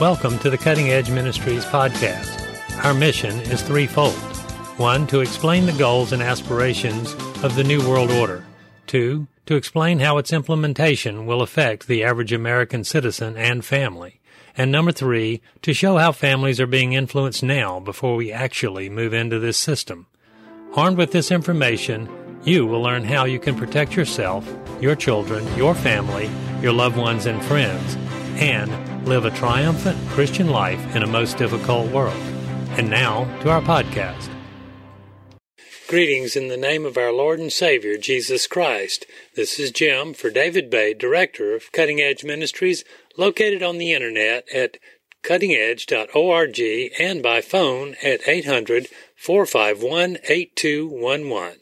Welcome to the Cutting Edge Ministries podcast. Our mission is threefold. One, to explain the goals and aspirations of the New World Order. Two, to explain how its implementation will affect the average American citizen and family. And number three, to show how families are being influenced now before we actually move into this system. Armed with this information, you will learn how you can protect yourself, your children, your family, your loved ones, and friends, and live a triumphant Christian life in a most difficult world. And now to our podcast. Greetings in the name of our Lord and Savior, Jesus Christ. This is Jim for David Bay, Director of Cutting Edge Ministries, located on the internet at cuttingedge.org and by phone at 800 451 8211.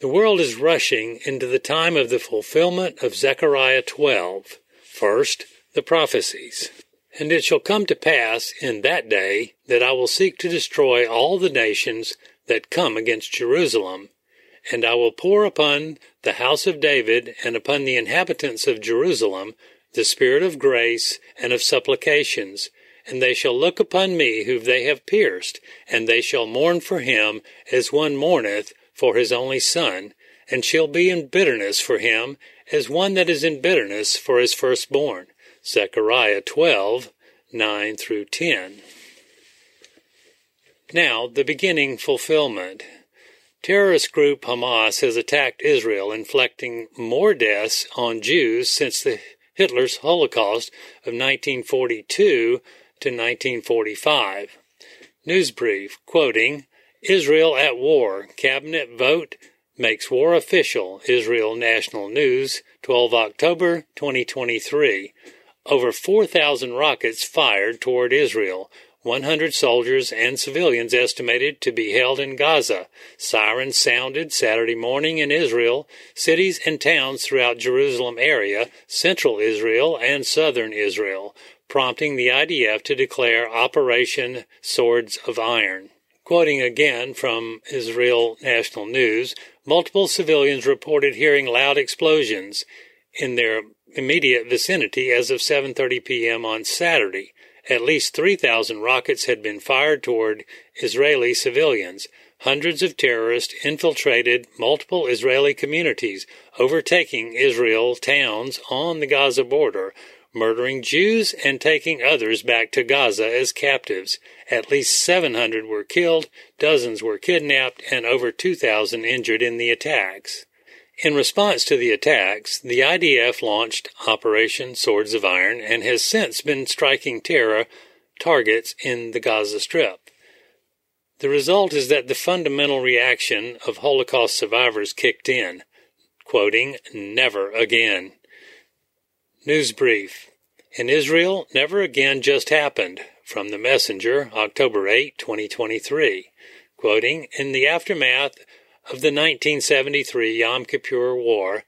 The world is rushing into the time of the fulfillment of Zechariah 12. First, the prophecies. And it shall come to pass in that day that I will seek to destroy all the nations that come against Jerusalem, and I will pour upon the house of David and upon the inhabitants of Jerusalem the spirit of grace and of supplications, and they shall look upon me whom they have pierced, and they shall mourn for him as one mourneth for his only son, and shall be in bitterness for him as one that is in bitterness for his firstborn. Zechariah 12, 9 through 10. Now, the beginning fulfillment. Terrorist group Hamas has attacked Israel, inflicting more deaths on Jews since the Hitler's Holocaust of 1942 to 1945. News brief quoting, Israel at war, cabinet vote makes war official, Israel National News, 12 October 2023. Over 4,000 rockets fired toward Israel, 100 soldiers and civilians estimated to be held in Gaza. Sirens sounded Saturday morning in Israel, cities and towns throughout Jerusalem area, central Israel and southern Israel, prompting the IDF to declare Operation Swords of Iron. Quoting again from Israel National News, multiple civilians reported hearing loud explosions in their immediate vicinity as of 7:30 p.m. on Saturday. At least 3,000 rockets had been fired toward Israeli civilians. Hundreds of terrorists infiltrated multiple Israeli communities, overtaking Israel towns on the Gaza border, murdering Jews and taking others back to Gaza as captives. At least 700 were killed, dozens were kidnapped, and over 2,000 injured in the attacks. In response to the attacks, the IDF launched Operation Swords of Iron and has since been striking terror targets in the Gaza Strip. The result is that the fundamental reaction of Holocaust survivors kicked in, quoting, never again. News brief. In Israel, never again just happened. From the Messenger, October 8, 2023. Quoting, in the aftermath of the 1973 Yom Kippur War,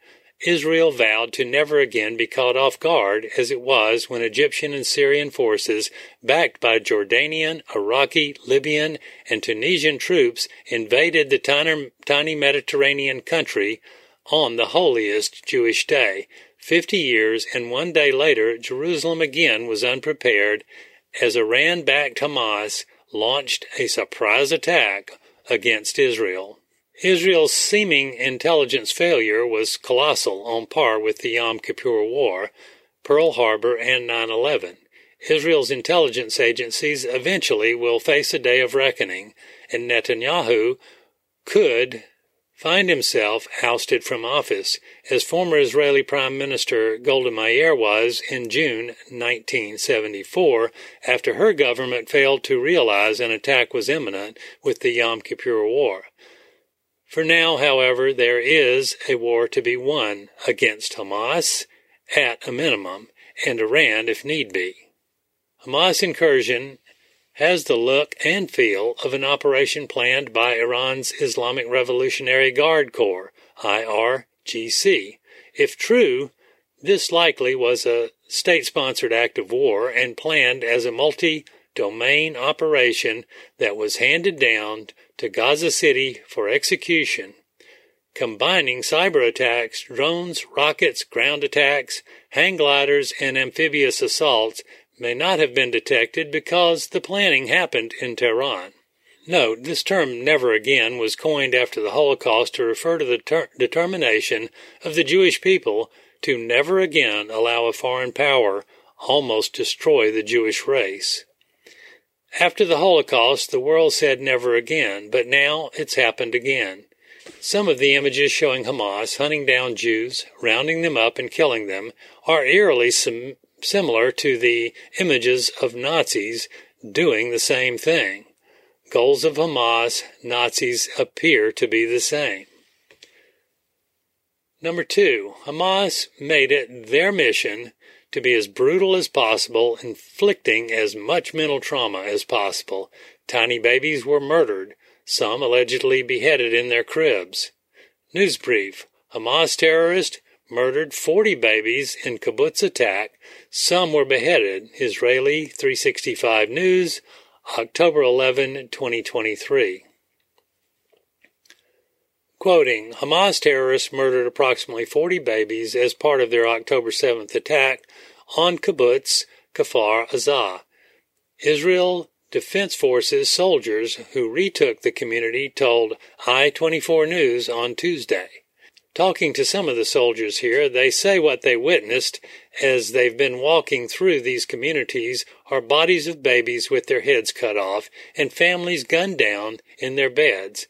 Israel vowed to never again be caught off guard as it was when Egyptian and Syrian forces, backed by Jordanian, Iraqi, Libyan, and Tunisian troops, invaded the tiny Mediterranean country on the holiest Jewish day. Fifty years and one day later, Jerusalem again was unprepared as Iran backed Hamas launched a surprise attack against Israel. Israel's seeming intelligence failure was colossal, on par with the Yom Kippur War, Pearl Harbor, and 9 11. Israel's intelligence agencies eventually will face a day of reckoning, and Netanyahu could find himself ousted from office, as former Israeli Prime Minister Golda Meir was in June 1974, after her government failed to realize an attack was imminent with the Yom Kippur War. For now, however, there is a war to be won against Hamas at a minimum, and Iran if need be. Hamas incursion has the look and feel of an operation planned by Iran's Islamic Revolutionary Guard Corps, IRGC. If true, this likely was a state sponsored act of war and planned as a multi domain operation that was handed down to Gaza City for execution. combining cyber attacks, drones, rockets, ground attacks, hang gliders, and amphibious assaults may not have been detected because the planning happened in Tehran. Note, this term never again was coined after the Holocaust to refer to the ter- determination of the Jewish people to never again allow a foreign power almost destroy the Jewish race. After the Holocaust, the world said never again, but now it's happened again. Some of the images showing Hamas hunting down Jews, rounding them up, and killing them are eerily sim- similar to the images of Nazis doing the same thing. Goals of Hamas, Nazis appear to be the same. Number two, Hamas made it their mission to be as brutal as possible, inflicting as much mental trauma as possible. Tiny babies were murdered, some allegedly beheaded in their cribs. News brief Hamas terrorist murdered 40 babies in kibbutz attack. Some were beheaded. Israeli 365 News, October 11, 2023. Quoting, Hamas terrorists murdered approximately 40 babies as part of their October 7th attack on kibbutz Kfar Aza. Israel Defense Forces soldiers who retook the community told I 24 News on Tuesday. Talking to some of the soldiers here, they say what they witnessed as they've been walking through these communities are bodies of babies with their heads cut off and families gunned down in their beds.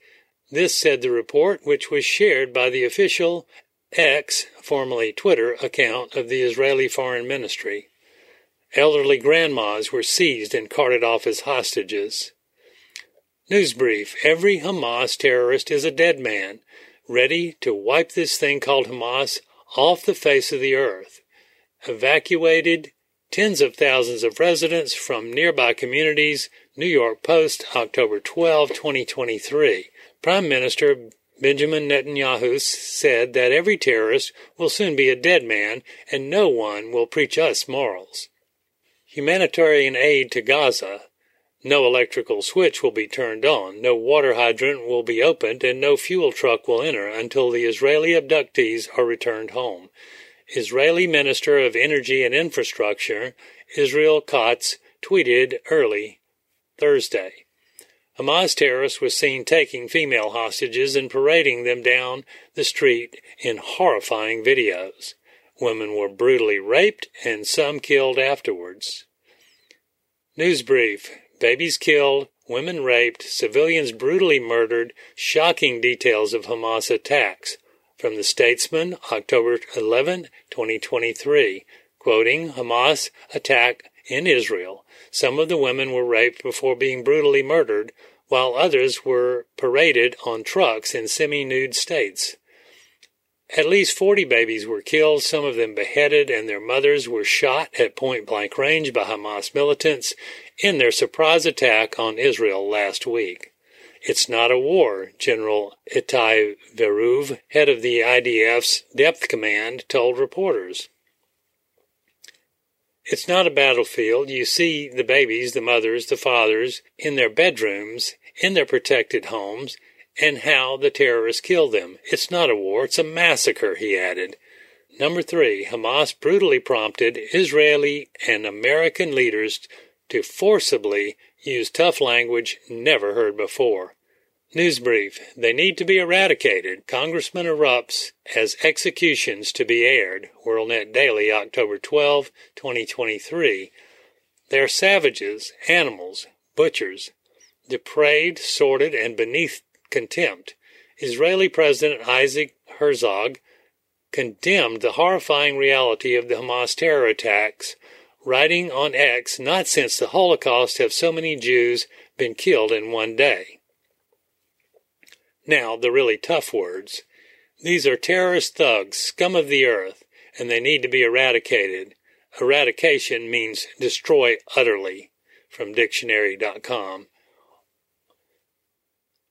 This said the report, which was shared by the official X, formerly Twitter, account of the Israeli Foreign Ministry. Elderly grandmas were seized and carted off as hostages. News brief Every Hamas terrorist is a dead man, ready to wipe this thing called Hamas off the face of the earth. Evacuated tens of thousands of residents from nearby communities. New York Post, October 12, 2023. Prime Minister Benjamin Netanyahu said that every terrorist will soon be a dead man and no one will preach us morals. Humanitarian aid to Gaza. No electrical switch will be turned on, no water hydrant will be opened, and no fuel truck will enter until the Israeli abductees are returned home. Israeli Minister of Energy and Infrastructure, Israel Katz, tweeted early Thursday. Hamas terrorists were seen taking female hostages and parading them down the street in horrifying videos. Women were brutally raped and some killed afterwards. News brief Babies killed, women raped, civilians brutally murdered, shocking details of Hamas attacks. From the Statesman, October 11, 2023. Quoting Hamas attack in Israel. Some of the women were raped before being brutally murdered, while others were paraded on trucks in semi nude states. At least 40 babies were killed, some of them beheaded, and their mothers were shot at point blank range by Hamas militants in their surprise attack on Israel last week. It's not a war, General Itai Veruv, head of the IDF's Depth Command, told reporters. It's not a battlefield. You see the babies, the mothers, the fathers in their bedrooms, in their protected homes, and how the terrorists kill them. It's not a war, it's a massacre, he added. Number three, Hamas brutally prompted Israeli and American leaders to forcibly use tough language never heard before. News brief. They need to be eradicated. Congressman erupts as executions to be aired. WorldNet Daily, October 12, 2023. They are savages, animals, butchers, depraved, sordid, and beneath contempt. Israeli President Isaac Herzog condemned the horrifying reality of the Hamas terror attacks, writing on X, Not since the Holocaust have so many Jews been killed in one day. Now, the really tough words. These are terrorist thugs, scum of the earth, and they need to be eradicated. Eradication means destroy utterly, from dictionary.com.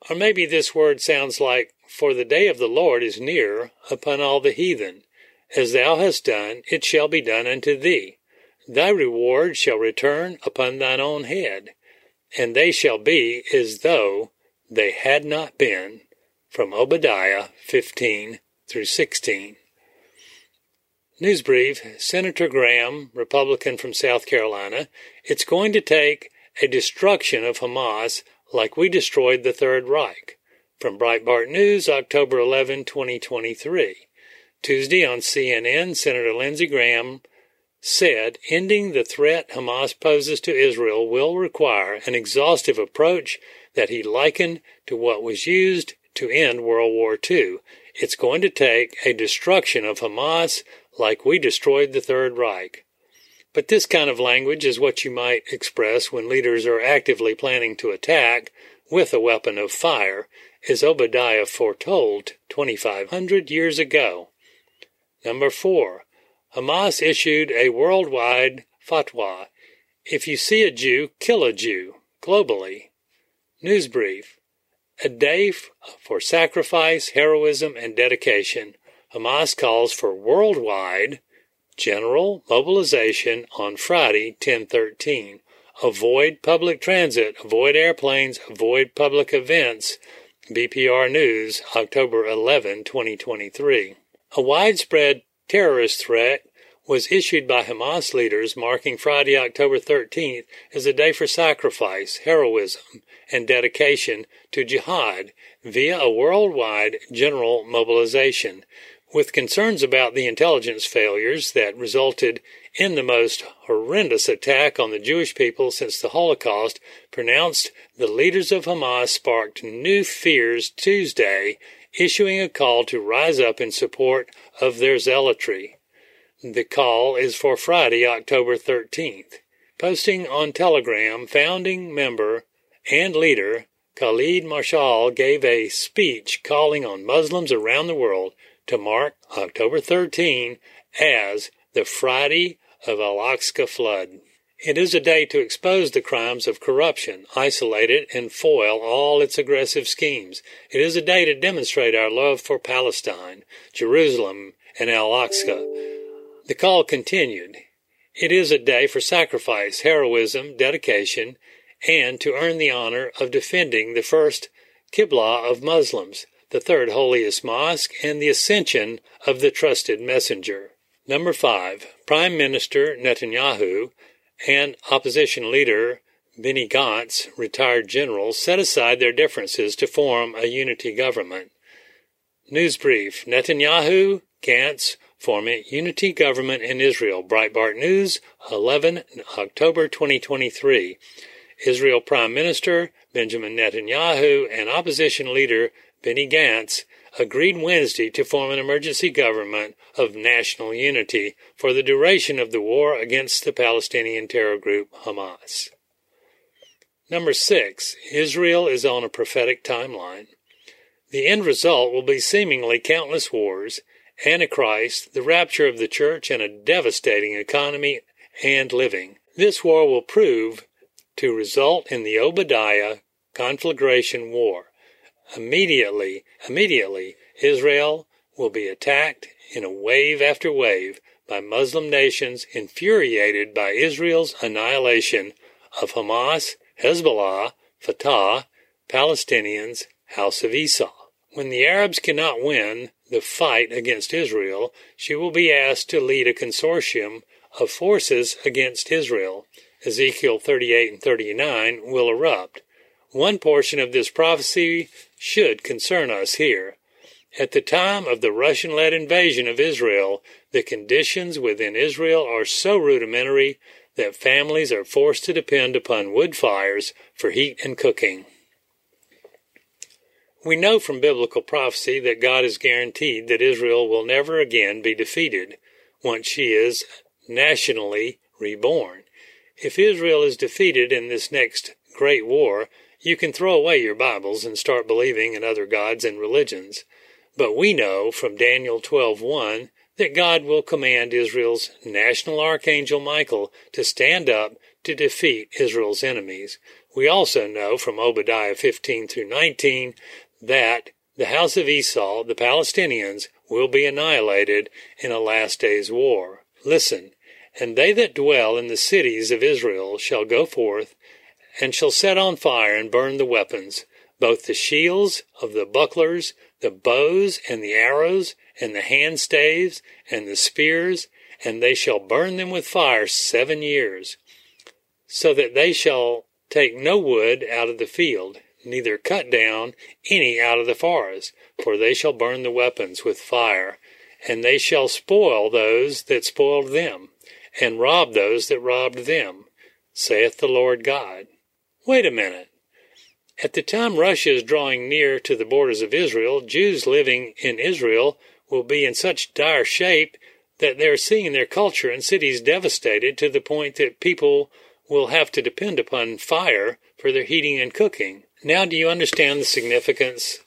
Or maybe this word sounds like, For the day of the Lord is near upon all the heathen. As thou hast done, it shall be done unto thee. Thy reward shall return upon thine own head, and they shall be as though they had not been from Obadiah 15 through 16. News brief Senator Graham, Republican from South Carolina, it's going to take a destruction of Hamas like we destroyed the Third Reich. From Breitbart News, October 11, 2023. Tuesday on CNN, Senator Lindsey Graham said ending the threat Hamas poses to Israel will require an exhaustive approach that he likened to what was used to end World War II. It's going to take a destruction of Hamas like we destroyed the Third Reich. But this kind of language is what you might express when leaders are actively planning to attack with a weapon of fire, as Obadiah foretold 2,500 years ago. Number four, Hamas issued a worldwide fatwa. If you see a Jew, kill a Jew, globally. News brief. A day for sacrifice, heroism, and dedication. Hamas calls for worldwide general mobilization on Friday, 1013. Avoid public transit, avoid airplanes, avoid public events. BPR News, October 11, 2023. A widespread terrorist threat was issued by Hamas leaders, marking Friday, October 13th as a day for sacrifice, heroism, and dedication to jihad via a worldwide general mobilization. With concerns about the intelligence failures that resulted in the most horrendous attack on the Jewish people since the Holocaust pronounced, the leaders of Hamas sparked new fears Tuesday, issuing a call to rise up in support of their zealotry. The call is for Friday, October 13th. Posting on Telegram, founding member and leader Khalid Mashal gave a speech calling on Muslims around the world to mark October 13 as the Friday of Al-Aqsa flood. It is a day to expose the crimes of corruption, isolate it, and foil all its aggressive schemes. It is a day to demonstrate our love for Palestine, Jerusalem, and Al-Aqsa. The call continued. It is a day for sacrifice, heroism, dedication, and to earn the honor of defending the first Qibla of Muslims, the third holiest mosque, and the ascension of the trusted messenger. Number five, Prime Minister Netanyahu and opposition leader Benny Gantz, retired general, set aside their differences to form a unity government. News brief Netanyahu, Gantz, form a unity government in Israel. Breitbart News, 11 October 2023. Israel Prime Minister Benjamin Netanyahu and opposition leader Benny Gantz agreed Wednesday to form an emergency government of national unity for the duration of the war against the Palestinian terror group Hamas. Number six, Israel is on a prophetic timeline. The end result will be seemingly countless wars Antichrist, the rapture of the church, and a devastating economy and living. This war will prove to result in the Obadiah conflagration war. Immediately, immediately, Israel will be attacked in a wave after wave by Muslim nations infuriated by Israel's annihilation of Hamas, Hezbollah, Fatah, Palestinians, House of Esau. When the Arabs cannot win, the fight against Israel, she will be asked to lead a consortium of forces against Israel. Ezekiel 38 and 39 will erupt. One portion of this prophecy should concern us here. At the time of the Russian led invasion of Israel, the conditions within Israel are so rudimentary that families are forced to depend upon wood fires for heat and cooking. We know from biblical prophecy that God has guaranteed that Israel will never again be defeated once she is nationally reborn. If Israel is defeated in this next great war, you can throw away your Bibles and start believing in other gods and religions. But we know from Daniel 12:1 that God will command Israel's national archangel Michael to stand up to defeat Israel's enemies. We also know from Obadiah 15 through 19 that the house of Esau, the Palestinians, will be annihilated in a last days war. Listen, and they that dwell in the cities of Israel shall go forth, and shall set on fire and burn the weapons, both the shields of the bucklers, the bows and the arrows, and the hand staves, and the spears, and they shall burn them with fire seven years, so that they shall take no wood out of the field, neither cut down any out of the forest, for they shall burn the weapons with fire, and they shall spoil those that spoiled them, and rob those that robbed them, saith the Lord God. Wait a minute. At the time Russia is drawing near to the borders of Israel, Jews living in Israel will be in such dire shape that they're seeing their culture and cities devastated to the point that people will have to depend upon fire for their heating and cooking. Now, do you understand the significance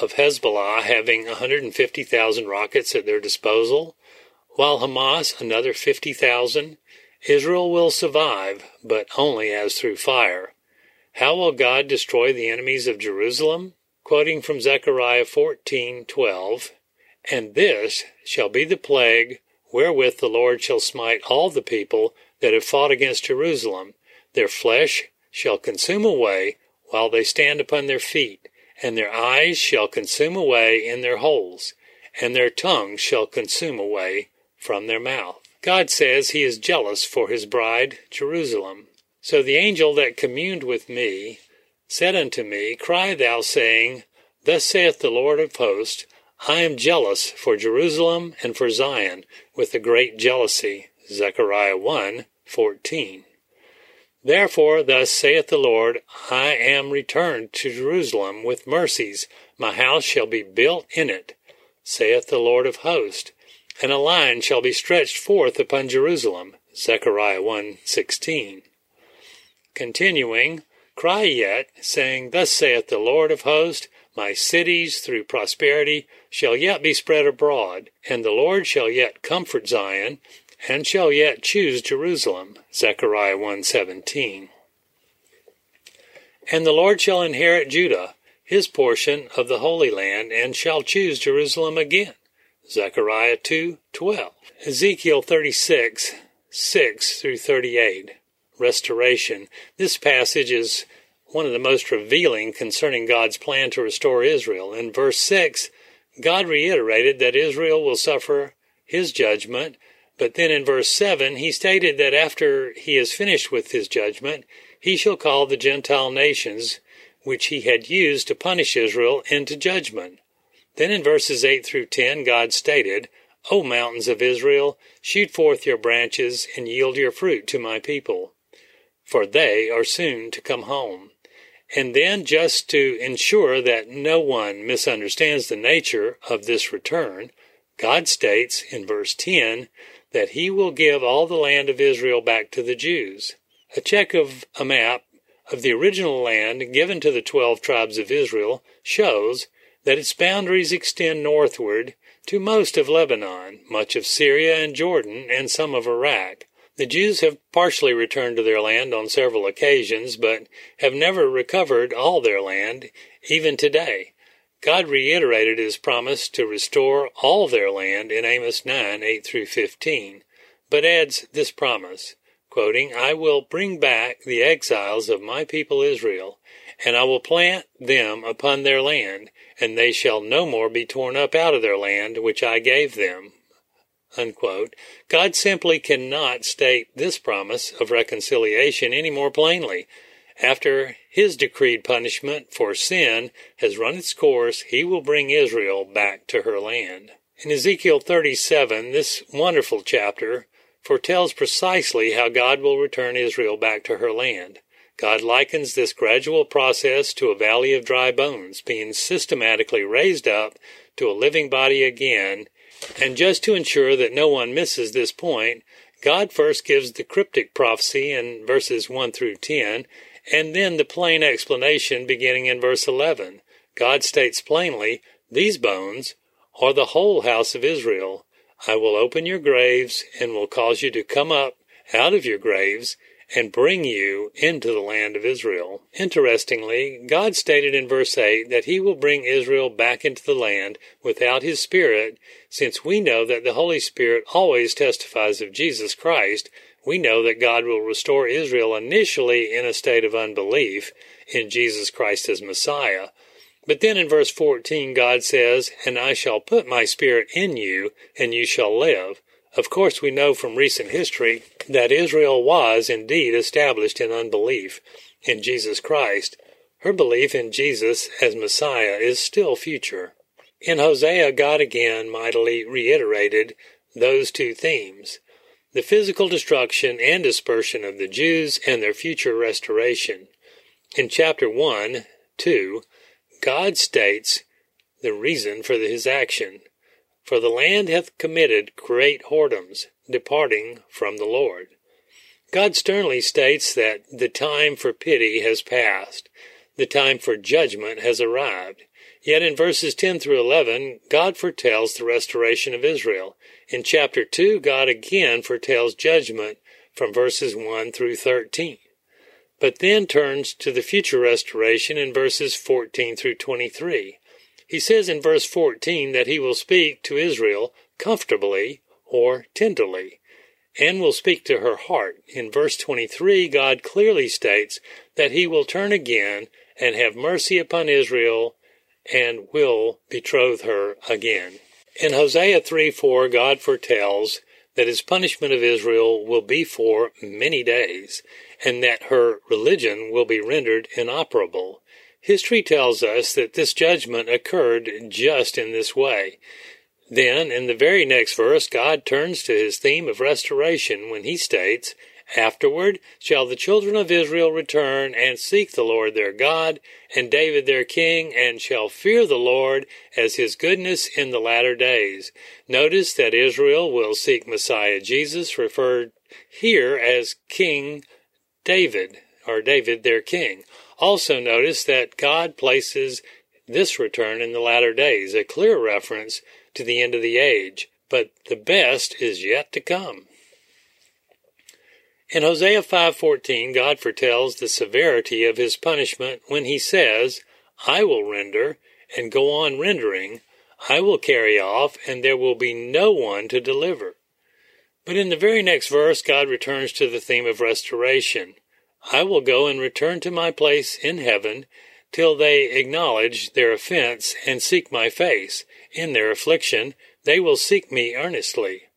of Hezbollah having 150,000 rockets at their disposal, while Hamas another 50,000? Israel will survive, but only as through fire. How will God destroy the enemies of Jerusalem? Quoting from Zechariah 14:12, and this shall be the plague wherewith the Lord shall smite all the people that have fought against Jerusalem. Their flesh shall consume away while they stand upon their feet, and their eyes shall consume away in their holes, and their tongues shall consume away from their mouth. God says he is jealous for his bride, Jerusalem. So the angel that communed with me said unto me, Cry thou, saying, Thus saith the Lord of hosts, I am jealous for Jerusalem and for Zion with a great jealousy. Zechariah 1 14. Therefore, thus saith the Lord, I am returned to Jerusalem with mercies. My house shall be built in it, saith the Lord of hosts, and a line shall be stretched forth upon Jerusalem. Zechariah 1 16. Continuing, cry yet, saying, Thus saith the Lord of hosts, My cities through prosperity shall yet be spread abroad, and the Lord shall yet comfort Zion, and shall yet choose Jerusalem. Zechariah 1:17. And the Lord shall inherit Judah, his portion of the Holy Land, and shall choose Jerusalem again. Zechariah 2:12. Ezekiel 36, 6 through 38 restoration. This passage is one of the most revealing concerning God's plan to restore Israel. In verse 6, God reiterated that Israel will suffer his judgment, but then in verse 7, he stated that after he is finished with his judgment, he shall call the Gentile nations, which he had used to punish Israel, into judgment. Then in verses 8 through 10, God stated, O mountains of Israel, shoot forth your branches and yield your fruit to my people for they are soon to come home. And then, just to ensure that no one misunderstands the nature of this return, God states in verse 10 that he will give all the land of Israel back to the Jews. A check of a map of the original land given to the twelve tribes of Israel shows that its boundaries extend northward to most of Lebanon, much of Syria and Jordan, and some of Iraq. The Jews have partially returned to their land on several occasions, but have never recovered all their land, even today. God reiterated his promise to restore all their land in Amos 9 8 through 15, but adds this promise, quoting, I will bring back the exiles of my people Israel, and I will plant them upon their land, and they shall no more be torn up out of their land which I gave them. Unquote. God simply cannot state this promise of reconciliation any more plainly. After his decreed punishment for sin has run its course, he will bring Israel back to her land. In Ezekiel 37, this wonderful chapter foretells precisely how God will return Israel back to her land. God likens this gradual process to a valley of dry bones being systematically raised up to a living body again and just to ensure that no one misses this point, God first gives the cryptic prophecy in verses 1 through 10, and then the plain explanation beginning in verse 11. God states plainly, These bones are the whole house of Israel. I will open your graves and will cause you to come up out of your graves and bring you into the land of Israel. Interestingly, God stated in verse 8 that he will bring Israel back into the land without his Spirit, since we know that the Holy Spirit always testifies of Jesus Christ we know that God will restore Israel initially in a state of unbelief in Jesus Christ as Messiah. But then in verse 14, God says, And I shall put my spirit in you, and you shall live. Of course, we know from recent history that Israel was indeed established in unbelief in Jesus Christ. Her belief in Jesus as Messiah is still future. In Hosea, God again mightily reiterated those two themes the physical destruction and dispersion of the Jews and their future restoration. In chapter 1, 2, God states the reason for his action. For the land hath committed great whoredoms, departing from the Lord. God sternly states that the time for pity has passed, the time for judgment has arrived. Yet in verses 10 through 11, God foretells the restoration of Israel. In chapter 2, God again foretells judgment from verses 1 through 13, but then turns to the future restoration in verses 14 through 23. He says in verse 14 that he will speak to Israel comfortably or tenderly, and will speak to her heart. In verse 23, God clearly states that he will turn again and have mercy upon Israel and will betroth her again. In Hosea 3 4, God foretells that his punishment of Israel will be for many days, and that her religion will be rendered inoperable. History tells us that this judgment occurred just in this way. Then, in the very next verse, God turns to his theme of restoration when he states, Afterward shall the children of Israel return and seek the Lord their God, and David their king, and shall fear the Lord as his goodness in the latter days. Notice that Israel will seek Messiah Jesus, referred here as King David, or David their king. Also notice that God places this return in the latter days, a clear reference to the end of the age, but the best is yet to come. In Hosea 5:14, God foretells the severity of his punishment when he says, "I will render and go on rendering, I will carry off and there will be no one to deliver." But in the very next verse, God returns to the theme of restoration. I will go and return to my place in heaven till they acknowledge their offense and seek my face. In their affliction, they will seek me earnestly.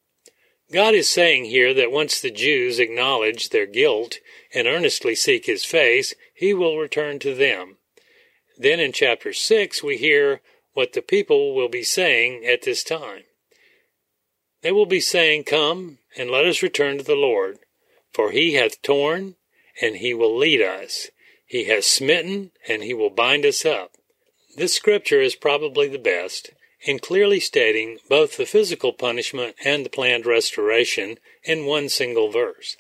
God is saying here that once the Jews acknowledge their guilt and earnestly seek his face, he will return to them. Then in chapter 6, we hear what the people will be saying at this time. They will be saying, Come and let us return to the Lord, for he hath torn and he will lead us. He has smitten, and he will bind us up. This scripture is probably the best in clearly stating both the physical punishment and the planned restoration in one single verse.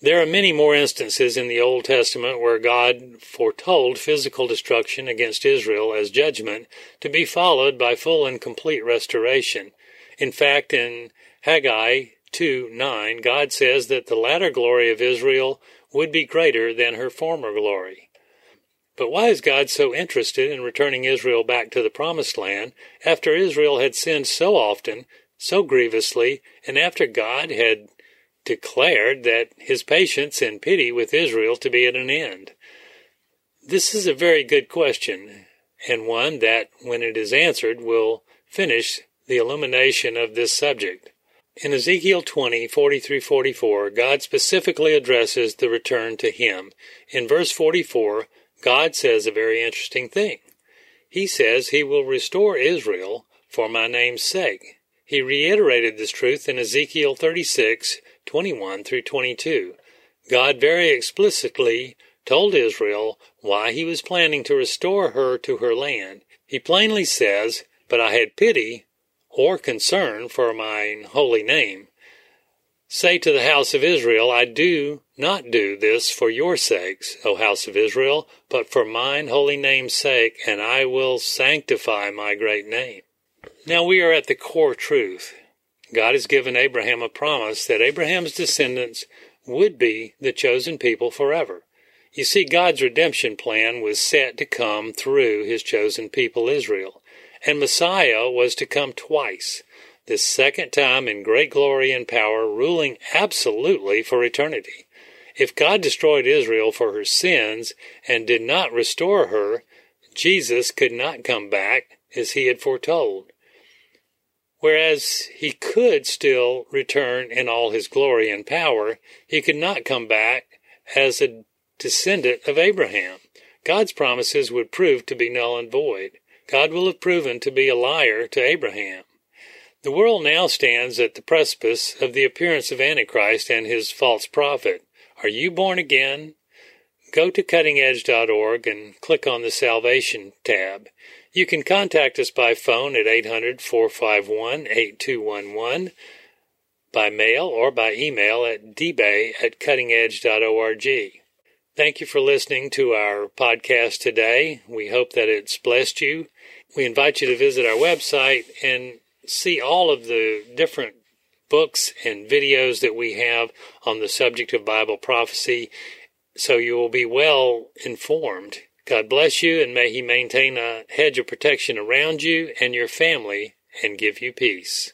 There are many more instances in the Old Testament where God foretold physical destruction against Israel as judgment to be followed by full and complete restoration. In fact, in Haggai 2 9, God says that the latter glory of Israel would be greater than her former glory. But why is God so interested in returning Israel back to the promised land after Israel had sinned so often, so grievously, and after God had declared that his patience and pity with Israel to be at an end? This is a very good question, and one that, when it is answered, will finish the illumination of this subject. In Ezekiel 20, 40 44, God specifically addresses the return to Him. In verse 44, God says a very interesting thing. He says He will restore Israel for my name's sake. He reiterated this truth in Ezekiel 36, 21 through 22. God very explicitly told Israel why He was planning to restore her to her land. He plainly says, But I had pity or concern for mine holy name. Say to the house of Israel, I do not do this for your sakes, O house of Israel, but for mine holy name's sake, and I will sanctify my great name. Now we are at the core truth. God has given Abraham a promise that Abraham's descendants would be the chosen people forever. You see, God's redemption plan was set to come through his chosen people Israel and Messiah was to come twice. this second time in great glory and power, ruling absolutely for eternity. If God destroyed Israel for her sins and did not restore her, Jesus could not come back as he had foretold. Whereas he could still return in all his glory and power, he could not come back as a descendant of Abraham. God's promises would prove to be null and void. God will have proven to be a liar to Abraham. The world now stands at the precipice of the appearance of Antichrist and his false prophet. Are you born again? Go to cuttingedge.org and click on the Salvation tab. You can contact us by phone at 800 451 8211, by mail, or by email at dbay at cuttingedge.org. Thank you for listening to our podcast today. We hope that it's blessed you. We invite you to visit our website and see all of the different books and videos that we have on the subject of Bible prophecy so you will be well informed. God bless you and may He maintain a hedge of protection around you and your family and give you peace.